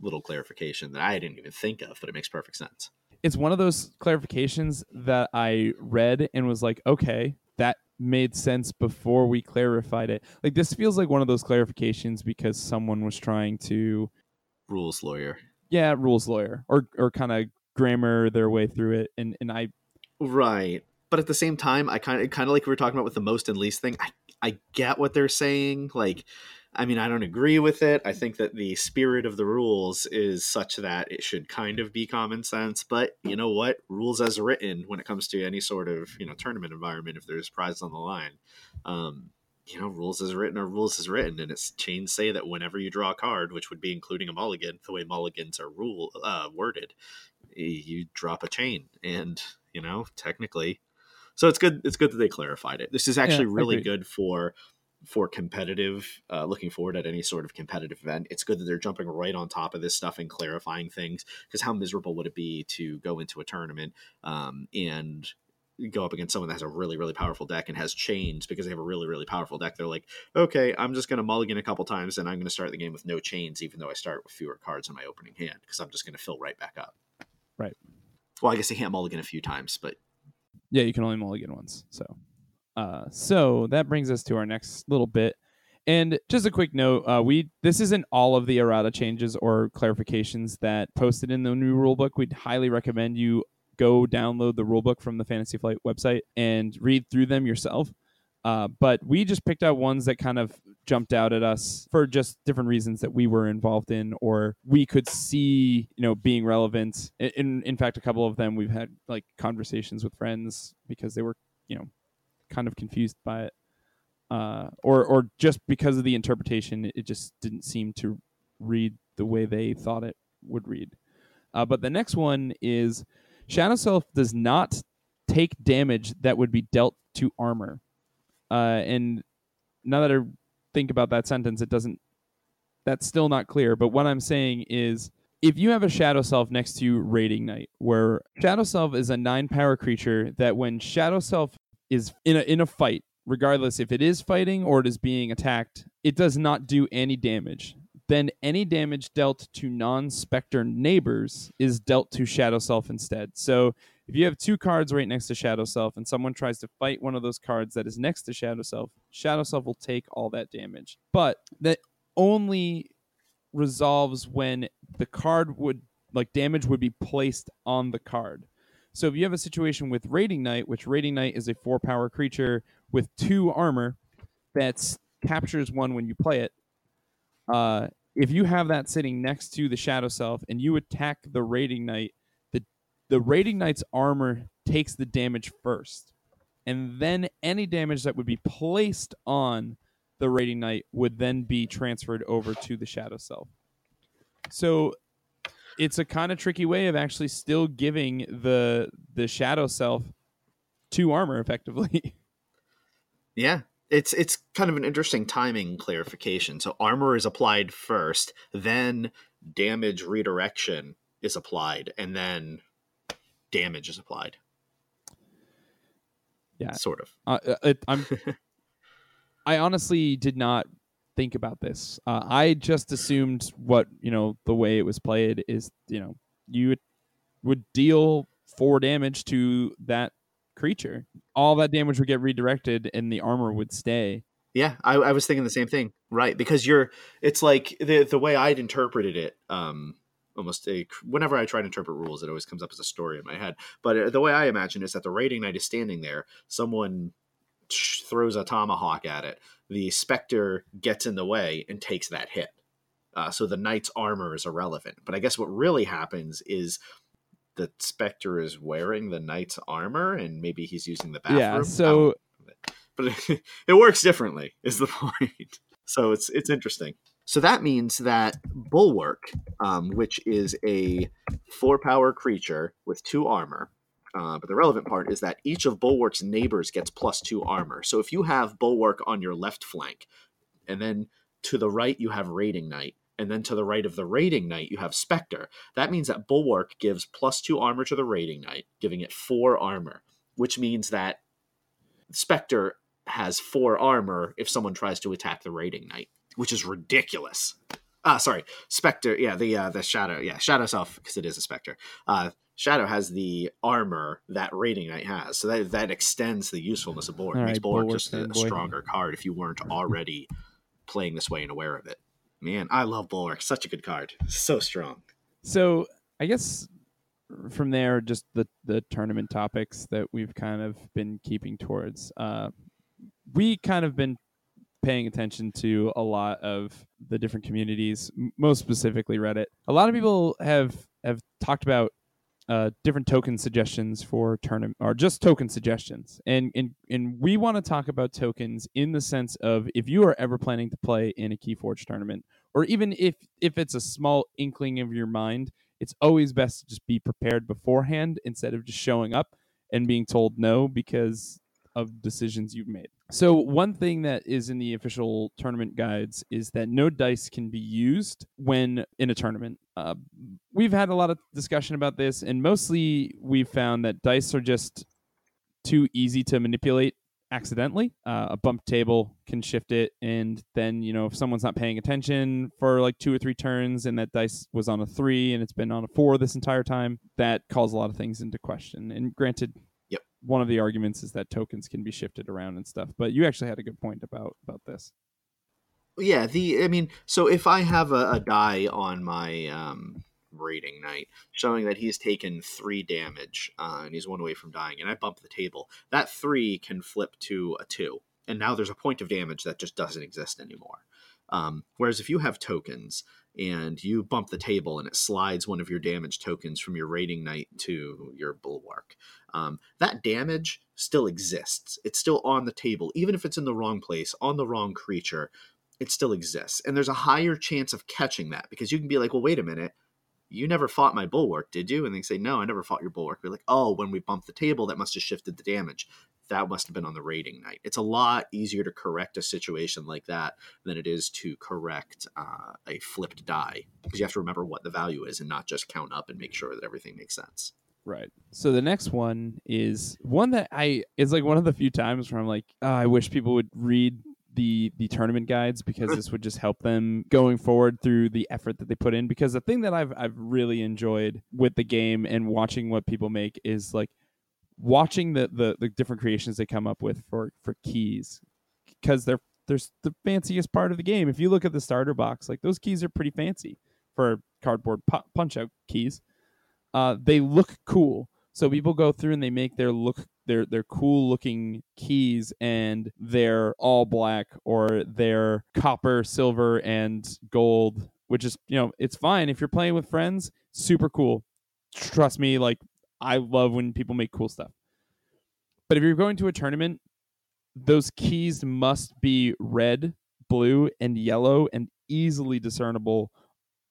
little clarification that I didn't even think of, but it makes perfect sense it's one of those clarifications that I read and was like, okay, that made sense before we clarified it. Like this feels like one of those clarifications because someone was trying to rules lawyer. Yeah, rules lawyer or or kind of grammar their way through it and and I Right. But at the same time, I kind of kind of like we were talking about with the most and least thing. I I get what they're saying. Like I mean, I don't agree with it. I think that the spirit of the rules is such that it should kind of be common sense. But you know what? Rules as written when it comes to any sort of you know tournament environment, if there's prizes on the line, um, you know, rules as written are rules as written, and it's chains say that whenever you draw a card, which would be including a mulligan, the way mulligans are rule uh, worded, you drop a chain, and you know, technically, so it's good. It's good that they clarified it. This is actually yeah, really good for for competitive, uh, looking forward at any sort of competitive event. It's good that they're jumping right on top of this stuff and clarifying things. Because how miserable would it be to go into a tournament um, and go up against someone that has a really really powerful deck and has chains because they have a really really powerful deck they're like okay i'm just going to mulligan a couple times and i'm going to start the game with no chains even though i start with fewer cards in my opening hand because i'm just going to fill right back up right well i guess i can't mulligan a few times but yeah you can only mulligan once so uh, so that brings us to our next little bit. And just a quick note, uh, we this isn't all of the errata changes or clarifications that posted in the new rulebook. We'd highly recommend you go download the rulebook from the Fantasy Flight website and read through them yourself. Uh, but we just picked out ones that kind of jumped out at us for just different reasons that we were involved in or we could see you know being relevant in in fact a couple of them we've had like conversations with friends because they were you know kind of confused by it, uh, or or just because of the interpretation, it just didn't seem to read the way they thought it would read. Uh, but the next one is Shadow Self does not take damage that would be dealt to armor. Uh, and now that I think about that sentence, it doesn't. That's still not clear. But what I'm saying is, if you have a Shadow Self next to Raiding Knight, where Shadow Self is a nine power creature that when Shadow Self is in a in a fight, regardless if it is fighting or it is being attacked, it does not do any damage. Then any damage dealt to non-specter neighbors is dealt to Shadow Self instead. So if you have two cards right next to Shadow Self and someone tries to fight one of those cards that is next to Shadow Self, Shadow Self will take all that damage. But that only resolves when the card would like damage would be placed on the card. So if you have a situation with Raiding Knight, which Raiding Knight is a four power creature with two armor that captures one when you play it, uh, if you have that sitting next to the Shadow Self and you attack the Raiding Knight, the Raiding Knight's armor takes the damage first, and then any damage that would be placed on the Raiding Knight would then be transferred over to the Shadow Self. So it's a kind of tricky way of actually still giving the the shadow self two armor effectively. (laughs) Yeah. It's it's kind of an interesting timing clarification. So armor is applied first, then damage redirection is applied, and then damage is applied. Yeah. Sort of. Uh, uh, it, I'm (laughs) I honestly did not think about this. Uh, I just assumed what you know the way it was played is you know you would deal four damage to that creature. All that damage would get redirected, and the armor would stay. Yeah, I, I was thinking the same thing. Right, because you're. It's like the the way I'd interpreted it. Um, almost a whenever I try to interpret rules, it always comes up as a story in my head. But uh, the way I imagine is that the raiding knight is standing there. Someone throws a tomahawk at it. The specter gets in the way and takes that hit. Uh, so the knight's armor is irrelevant. But I guess what really happens is the specter is wearing the knight's armor and maybe he's using the bathroom. Yeah, so but it, (laughs) it works differently is the (laughs) point. So it's it's interesting. So that means that Bulwark, um, which is a four power creature with two armor, uh, but the relevant part is that each of Bulwark's neighbors gets plus two armor. So if you have Bulwark on your left flank, and then to the right you have Raiding Knight, and then to the right of the Raiding Knight you have Spectre, that means that Bulwark gives plus two armor to the Raiding Knight, giving it four armor, which means that Spectre has four armor if someone tries to attack the Raiding Knight, which is ridiculous. Ah, sorry, Spectre. Yeah, the uh, the Shadow. Yeah, Shadow Self because it is a Spectre. Uh, Shadow has the armor that Raiding Knight has, so that that extends the usefulness of. All Makes right, Bulwark just a, a stronger card if you weren't already playing this way and aware of it. Man, I love Bulwark. Such a good card. So strong. So I guess from there, just the the tournament topics that we've kind of been keeping towards. Uh, we kind of been paying attention to a lot of the different communities, most specifically Reddit. A lot of people have have talked about uh, different token suggestions for tournament or just token suggestions, and and and we want to talk about tokens in the sense of if you are ever planning to play in a KeyForge tournament, or even if if it's a small inkling of your mind, it's always best to just be prepared beforehand instead of just showing up and being told no because of decisions you've made. So one thing that is in the official tournament guides is that no dice can be used when in a tournament. Uh, we've had a lot of discussion about this, and mostly we've found that dice are just too easy to manipulate accidentally. Uh, a bump table can shift it, and then you know if someone's not paying attention for like two or three turns, and that dice was on a three and it's been on a four this entire time, that calls a lot of things into question. And granted. One of the arguments is that tokens can be shifted around and stuff. But you actually had a good point about about this. Yeah, the I mean, so if I have a, a die on my um, raiding knight showing that he's taken three damage uh, and he's one away from dying, and I bump the table, that three can flip to a two, and now there's a point of damage that just doesn't exist anymore. Um, whereas if you have tokens and you bump the table and it slides one of your damage tokens from your raiding knight to your bulwark, um, that damage still exists. It's still on the table, even if it's in the wrong place, on the wrong creature it still exists. And there's a higher chance of catching that because you can be like, well, wait a minute. You never fought my bulwark, did you? And they say, no, I never fought your bulwark. We're like, oh, when we bumped the table, that must have shifted the damage. That must have been on the raiding knight. It's a lot easier to correct a situation like that than it is to correct uh, a flipped die because you have to remember what the value is and not just count up and make sure that everything makes sense. Right. So the next one is one that I is like one of the few times where I'm like, oh, I wish people would read the the tournament guides because this would just help them going forward through the effort that they put in. Because the thing that I've I've really enjoyed with the game and watching what people make is like watching the the, the different creations they come up with for for keys because they're there's the fanciest part of the game. If you look at the starter box, like those keys are pretty fancy for cardboard pu- punch out keys. Uh, they look cool. So people go through and they make their look their their cool looking keys and they're all black or they're copper, silver, and gold, which is you know it's fine if you're playing with friends. Super cool. Trust me, like I love when people make cool stuff. But if you're going to a tournament, those keys must be red, blue, and yellow and easily discernible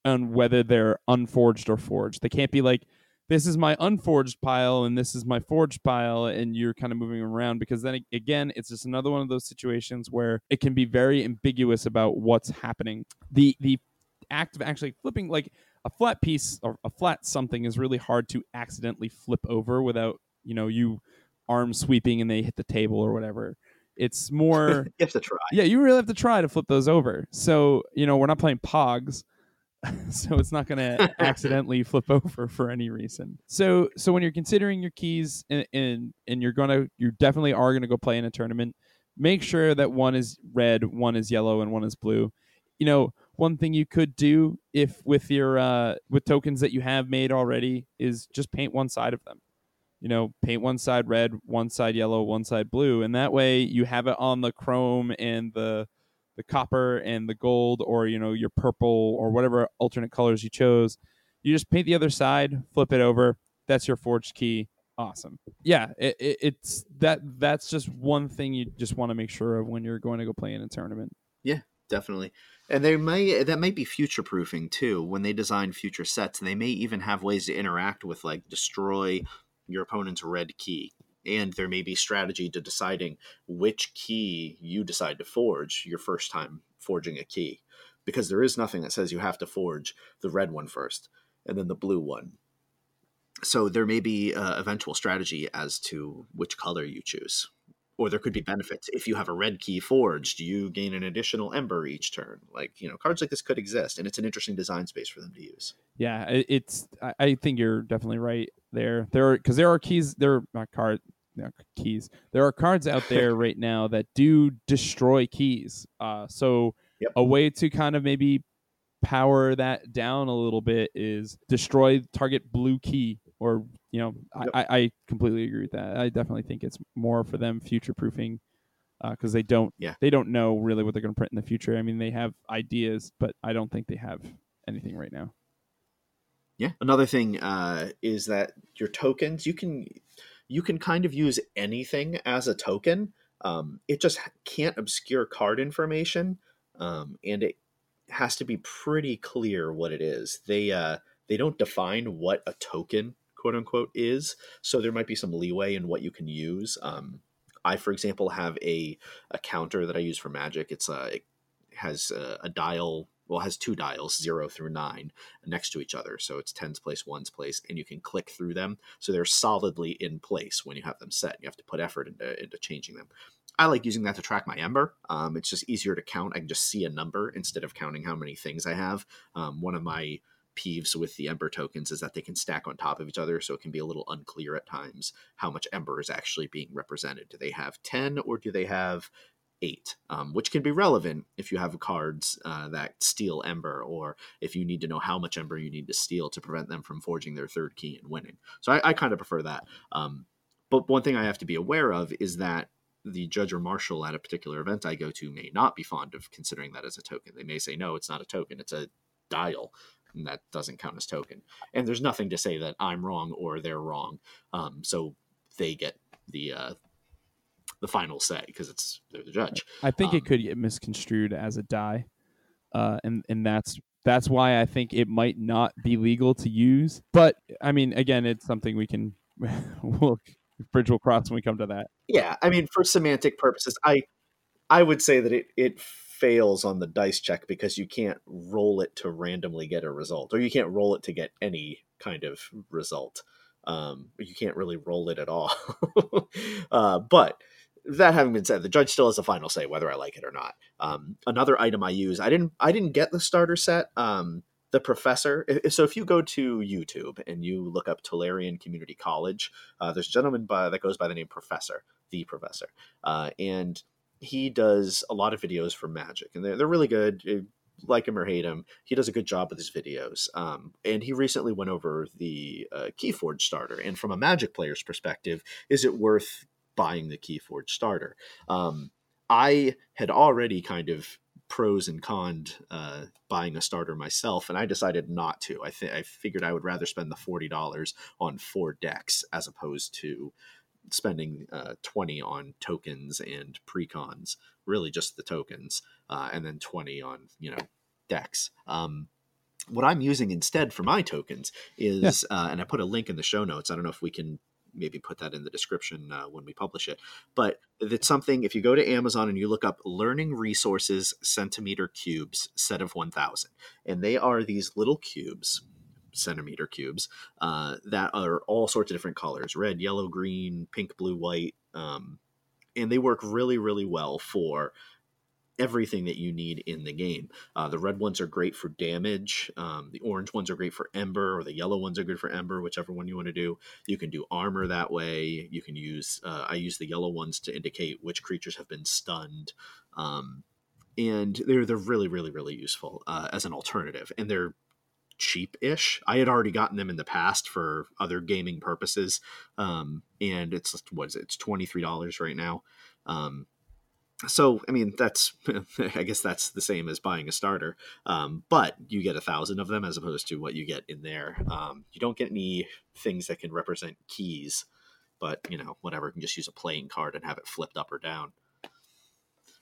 on whether they're unforged or forged. They can't be like, this is my unforged pile and this is my forged pile, and you're kind of moving around because then again, it's just another one of those situations where it can be very ambiguous about what's happening. The the act of actually flipping like a flat piece or a flat something is really hard to accidentally flip over without you know you arm sweeping and they hit the table or whatever. It's (laughs) more you have to try. Yeah, you really have to try to flip those over. So you know we're not playing Pogs. (laughs) so it's not going to accidentally (laughs) flip over for any reason. So so when you're considering your keys and and, and you're going to you definitely are going to go play in a tournament, make sure that one is red, one is yellow and one is blue. You know, one thing you could do if with your uh with tokens that you have made already is just paint one side of them. You know, paint one side red, one side yellow, one side blue, and that way you have it on the chrome and the the copper and the gold or you know your purple or whatever alternate colors you chose. You just paint the other side flip it over. That's your forged key. Awesome. Yeah it, it, it's that that's just one thing you just want to make sure of when you're going to go play in a tournament. Yeah definitely. And they may that might be future proofing too. When they design future sets they may even have ways to interact with like destroy your opponent's red key and there may be strategy to deciding which key you decide to forge your first time forging a key. Because there is nothing that says you have to forge the red one first and then the blue one. So there may be uh, eventual strategy as to which color you choose. Or there could be benefits. If you have a red key forged you gain an additional ember each turn. Like you know cards like this could exist and it's an interesting design space for them to use. Yeah it's i think you're definitely right there there are because there are keys there are not card keys there are cards out (laughs) there right now that do destroy keys uh so yep. a way to kind of maybe power that down a little bit is destroy target blue key or you know yep. I, I completely agree with that i definitely think it's more for them future proofing because uh, they don't yeah. they don't know really what they're going to print in the future i mean they have ideas but i don't think they have anything right now yeah. Another thing uh, is that your tokens you can you can kind of use anything as a token. Um, it just can't obscure card information um, and it has to be pretty clear what it is. They uh, they don't define what a token quote unquote is so there might be some leeway in what you can use. Um, i for example have a, a counter that i use for magic. It's a uh, it has a, a dial well has two dials zero through nine next to each other. So it's tens place ones place and you can click through them. So they're solidly in place when you have them set. You have to put effort into, into changing them. I like using that to track my ember. Um, it's just easier to count. I can just see a number instead of counting how many things i have. Um, one of my peeves with the ember tokens is that they can stack on top of each other so it can be a little unclear at times how much ember is actually being represented. Do they have 10 or do they have eight, um, which can be relevant if you have cards uh, that steal Ember, or if you need to know how much Ember you need to steal to prevent them from forging their third key and winning. So I, I kind of prefer that. Um, but one thing I have to be aware of is that the judge or marshal at a particular event I go to may not be fond of considering that as a token. They may say, no, it's not a token, it's a dial. And that doesn't count as token. And there's nothing to say that I'm wrong or they're wrong. Um, so they get the uh, the final say because it's they're the judge. I think um, it could get misconstrued as a die, uh, and and that's that's why I think it might not be legal to use. But I mean, again, it's something we can (laughs) we'll bridge will cross when we come to that. Yeah, I mean, for semantic purposes, I I would say that it it fails on the dice check because you can't roll it to randomly get a result, or you can't roll it to get any kind of result. Um, you can't really roll it at all. (laughs) uh, but that having been said, the judge still has the final say whether I like it or not. Um, another item I use, I didn't, I didn't get the starter set. Um, the professor. So if you go to YouTube and you look up Tolarian Community College, uh, there's a gentleman by, that goes by the name Professor, the Professor, uh, and he does a lot of videos for Magic, and they're they're really good. Uh, like him or hate him, he does a good job with his videos. Um, and he recently went over the uh, Keyforge starter. And from a Magic player's perspective, is it worth buying the Keyforge starter. Um, I had already kind of pros and conned uh, buying a starter myself, and I decided not to. I think I figured I would rather spend the forty dollars on four decks as opposed to spending uh, 20 on tokens and precons really just the tokens uh, and then 20 on you know decks um, what I'm using instead for my tokens is, yeah. uh, and I put a link in the show notes. I don't know if we can maybe put that in the description uh, when we publish it. But it's something, if you go to Amazon and you look up learning resources centimeter cubes set of 1000, and they are these little cubes, centimeter cubes, uh, that are all sorts of different colors red, yellow, green, pink, blue, white. Um, and they work really, really well for everything that you need in the game. Uh, the red ones are great for damage. Um, the orange ones are great for ember, or the yellow ones are good for ember, whichever one you want to do. You can do armor that way. You can use. Uh, I use the yellow ones to indicate which creatures have been stunned. Um, and they're they're really really really useful uh, as an alternative, and they're cheap-ish. I had already gotten them in the past for other gaming purposes, um, and it's what is it? It's twenty three dollars right now. Um, so i mean that's (laughs) i guess that's the same as buying a starter um, but you get a thousand of them as opposed to what you get in there. Um, you don't get any things that can represent keys but you know whatever you can just use a playing card and have it flipped up or down.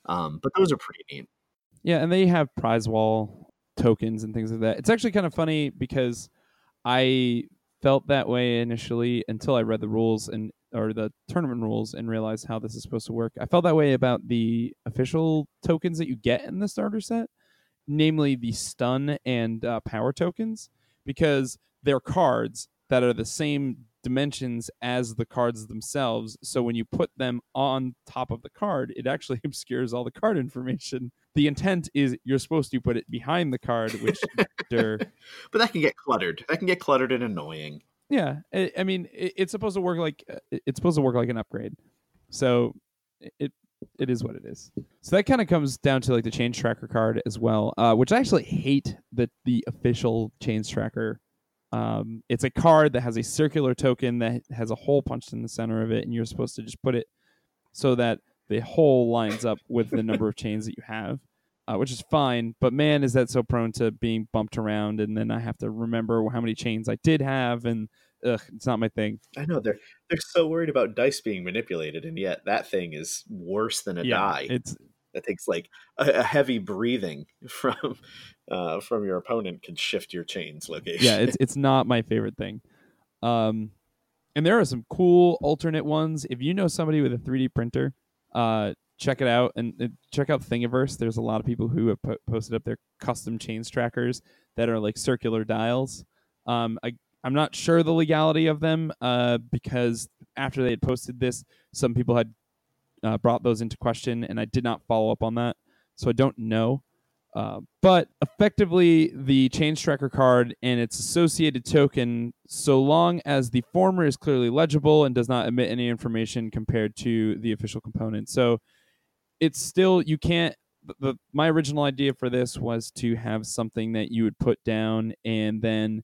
Um, but those are pretty neat. Yeah and they have prize wall tokens and things like that. It's actually kind of funny because i felt that way initially until i read the rules and or the tournament rules and realize how this is supposed to work. I felt that way about the official tokens that you get in the starter set, namely the stun and uh, power tokens, because they're cards that are the same dimensions as the cards themselves. So when you put them on top of the card, it actually (laughs) obscures all the card information. The intent is you're supposed to put it behind the card, which (laughs) but that can get cluttered. That can get cluttered and annoying. Yeah, I, I mean, it, it's supposed to work like uh, it's supposed to work like an upgrade. So it it is what it is. So that kind of comes down to like the chain tracker card as well, uh, which I actually hate that the official chain tracker. Um, it's a card that has a circular token that has a hole punched in the center of it, and you're supposed to just put it so that the hole lines up with the number of chains that you have uh, which is fine. But man, is that so prone to being bumped around, and then I have to remember how many chains I did have, and ugh, it's not my thing. I know they're they're so worried about dice being manipulated, and yet that thing is worse than a yeah, die. It's that takes like a, a heavy breathing (laughs) from uh, from your opponent can shift your chains location. Yeah, it's (laughs) it's not my favorite thing. Um, and there are some cool alternate ones. If you know somebody with a 3D printer, uh, check it out and, check out Thingiverse. There's a lot of people who have po- posted up their custom chains trackers that are like circular dials. Um, I, I'm not sure the legality of them uh, because after they had posted this, some people had uh, brought those into question, and I did not follow up on that, so I don't know. Uh, but effectively, the chain tracker card and its associated token, so long as the former is clearly legible and does not emit any information compared to the official component. So it's still you can't the, my original idea for this was to have something that you would put down and then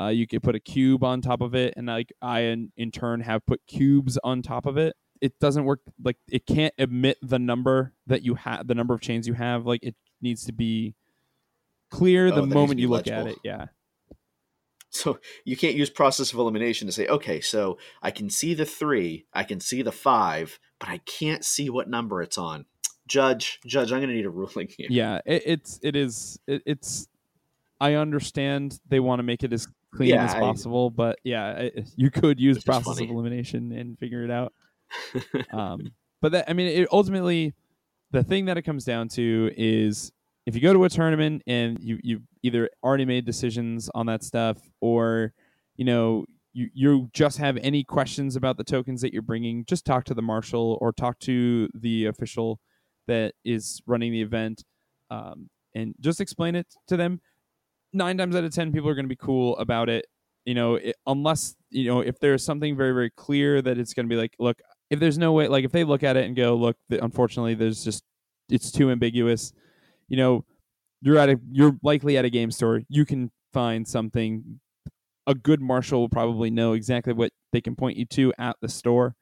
uh, you could put a cube on top of it and like i in, in turn have put cubes on top of it. It doesn't work like it can't emit the number that you have the number of chains you have like it needs to be clear oh, the moment you look legible. at it yeah. So you can't use process of elimination to say okay so i can see the three i can see the five but i can't see what number it's on judge judge i'm gonna need a ruling here. Yeah it, it's it is it, it's i understand they want to make it as clean yeah, as possible I, but yeah it, you could use process of elimination and figure it out. (laughs) Um but that i mean it ultimately the thing that it comes down to is if you go to a tournament and you you've either already made decisions on that stuff or you know you you just have any questions about the tokens that you're bringing just talk to the marshal or talk to the official that is running the event um, and just explain it to them. Nine times out of ten people are going to be cool about it you know it, unless you know if there's something very very clear that it's going to be like look if there's no way like if they look at it and go look unfortunately there's just it's too ambiguous you know you're at a you're likely at a game store. You can find something. A good marshal will probably know exactly what they can point you to at the store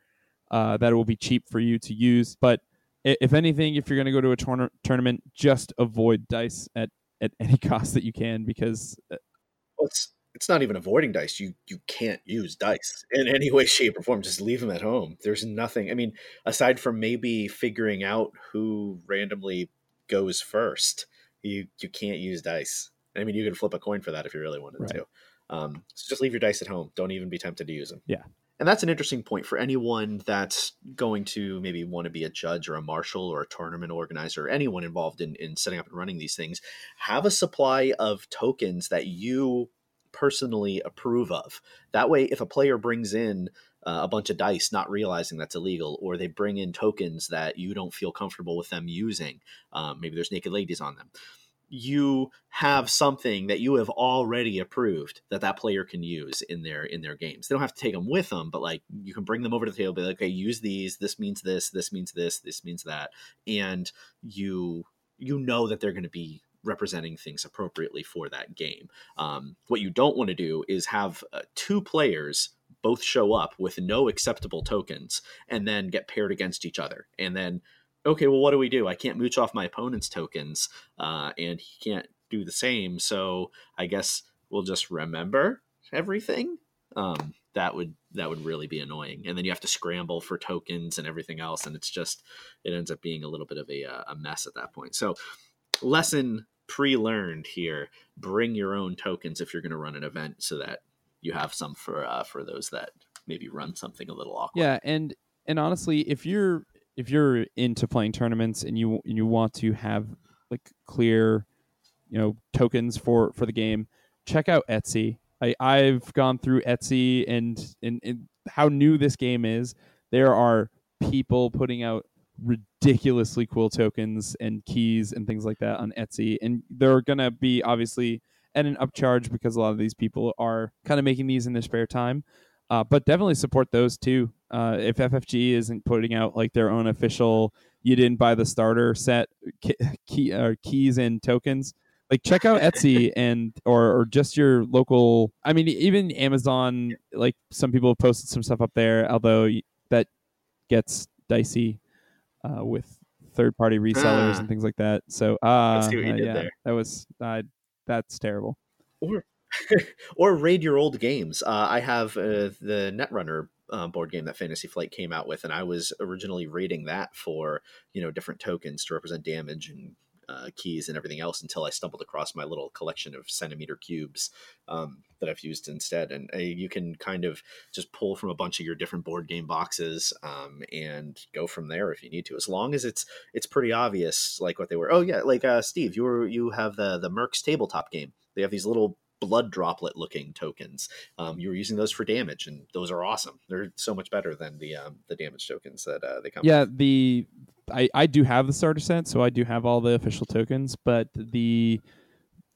uh, that will be cheap for you to use. But if anything, if you're going to go to a tourna- tournament, just avoid dice at, at any (laughs) cost that you can because uh, well, it's it's not even avoiding dice. You you can't use dice in any way, (laughs) shape, or form. Just leave them at home. There's nothing. I mean, aside from maybe figuring out who randomly goes first, you you can't use dice. I mean, you can flip a coin for that if you really wanted Right. to. Um, so just leave your dice at home. Don't even be tempted to use them. Yeah. And that's an interesting point for anyone that's going to maybe want to be a judge or a marshal or a tournament organizer, or anyone involved in, in setting up and running these things. Have a supply of tokens that you personally approve of. That way, if a player brings in uh, a bunch of dice, not realizing that's illegal, or they bring in tokens that you don't feel comfortable with them using, um, maybe there's naked ladies on them you have something that you have already approved that that player can use in their in their games. They don't have to take them with them, but like you can bring them over to the table. Be like, okay, use these. This means this. This means this. This means that, and you you know that they're going to be representing things appropriately for that game. Um, what you don't want to do is have uh, two players both show up with no acceptable tokens and then get paired against each other, and then okay, well, what do we do? I can't mooch off my opponent's tokens, uh, and he can't do the same. So I guess we'll just remember everything. Um, that would that would really be annoying, and then you have to scramble for tokens and everything else, and it's just it ends up being a little bit of a uh, a mess at that point. So lesson pre-learned here: bring your own tokens if you're going to run an event, so that you have some for uh, for those that maybe run something a little awkward. Yeah, and and honestly, if you're if you're into playing tournaments and you and you want to have like clear, you know, tokens for for the game, check out Etsy. I I've gone through Etsy and and, and how new this game is. There are people putting out ridiculously cool tokens and keys and things like that on Etsy, and they're gonna be obviously at an upcharge because a lot of these people are kind of making these in their spare time. Uh, but definitely support those too. Uh, if FFG isn't putting out like their own official, you didn't buy the starter set (laughs) key, key uh, keys and tokens. Like check out (laughs) Etsy and or or just your local. I mean, even Amazon. Like some people have posted some stuff up there, although that gets dicey uh, with third party resellers Ah. and things like that. So uh, see what you uh, did yeah, there. that was uh, that's terrible. or (laughs) or raid your old games. Uh, I have uh, the Netrunner uh, board game that Fantasy Flight came out with, and I was originally raiding that for you know different tokens to represent damage and uh, keys and everything else until I stumbled across my little collection of centimeter cubes um, that I've used instead. And uh, you can kind of just pull from a bunch of your different board game boxes um, and go from there if you need to, as long as it's it's pretty obvious, like what they were. Oh yeah, like uh, Steve, you were you have the the Mercs tabletop game. They have these little blood droplet looking tokens. Um, you were using those for damage, and those are awesome. They're so much better than the um, the damage tokens that uh, they come. Yeah, with. the I, I do have the starter set, so I do have all the official tokens, but the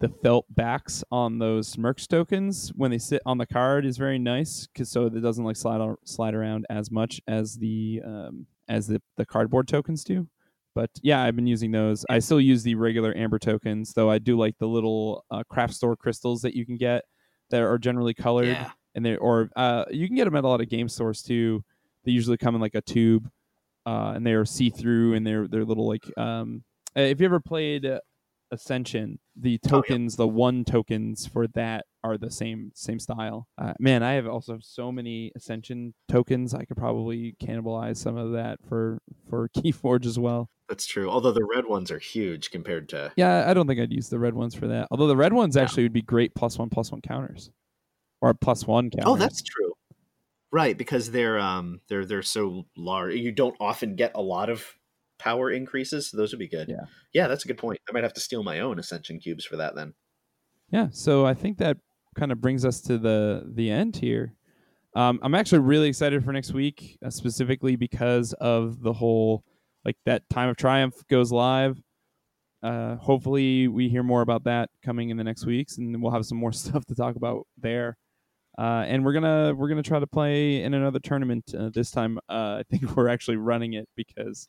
the felt backs on those Mercs tokens when they sit on the card is very nice because so it doesn't like slide slide around as much as the um, as the, the cardboard tokens do. But yeah, I've been using those. I still use the regular amber tokens, though I do like the little uh, craft store crystals that you can get that are generally colored Yeah. and they or uh, you can get them at a lot of game stores too. They usually come in like a tube, uh, and they're see through, and they're they're little like. Um, uh, if you ever played uh, Ascension, the yeah. tokens, the one tokens for that are the same same style. Uh, man, I have also so many Ascension tokens. I could probably cannibalize some of that for for (laughs) Keyforge as well. That's true. Although the red ones are huge compared to Yeah, I don't think I'd use the red ones for that. Although the red ones Yeah. actually would be great plus one plus one counters, or plus one counters. Oh, that's true. Right, because they're um they're they're so large. You don't often get a lot of power increases, so those would be good. Yeah. Yeah, that's a good point. I might have to steal my own ascension cubes for that then. yeah so i think that kind of brings us to the the end here um, i'm actually really excited for next week uh, specifically because of the whole like that time of triumph goes live uh, hopefully we hear more about that coming in the next weeks and we'll have some more (laughs) stuff to talk about there uh, and we're gonna we're gonna try to play in another tournament uh, this time uh, i (laughs) think we're actually running it because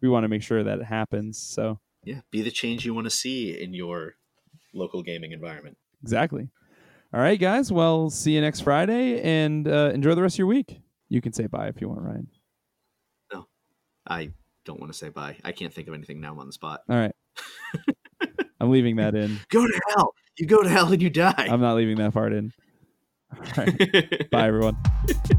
we want to make sure that it happens so Yeah, be the change you want to see in your local gaming environment. Exactly. All right, guys. Well, see you next Friday and uh, enjoy the rest of your week. You can say bye if you want, Ryan. No, I don't want to say bye. I can't think of anything now. I'm on the spot. All right. (laughs) I'm leaving that in. Go to hell. You go to hell and you die. I'm not leaving that part in. All right. (laughs) Bye, everyone. (laughs)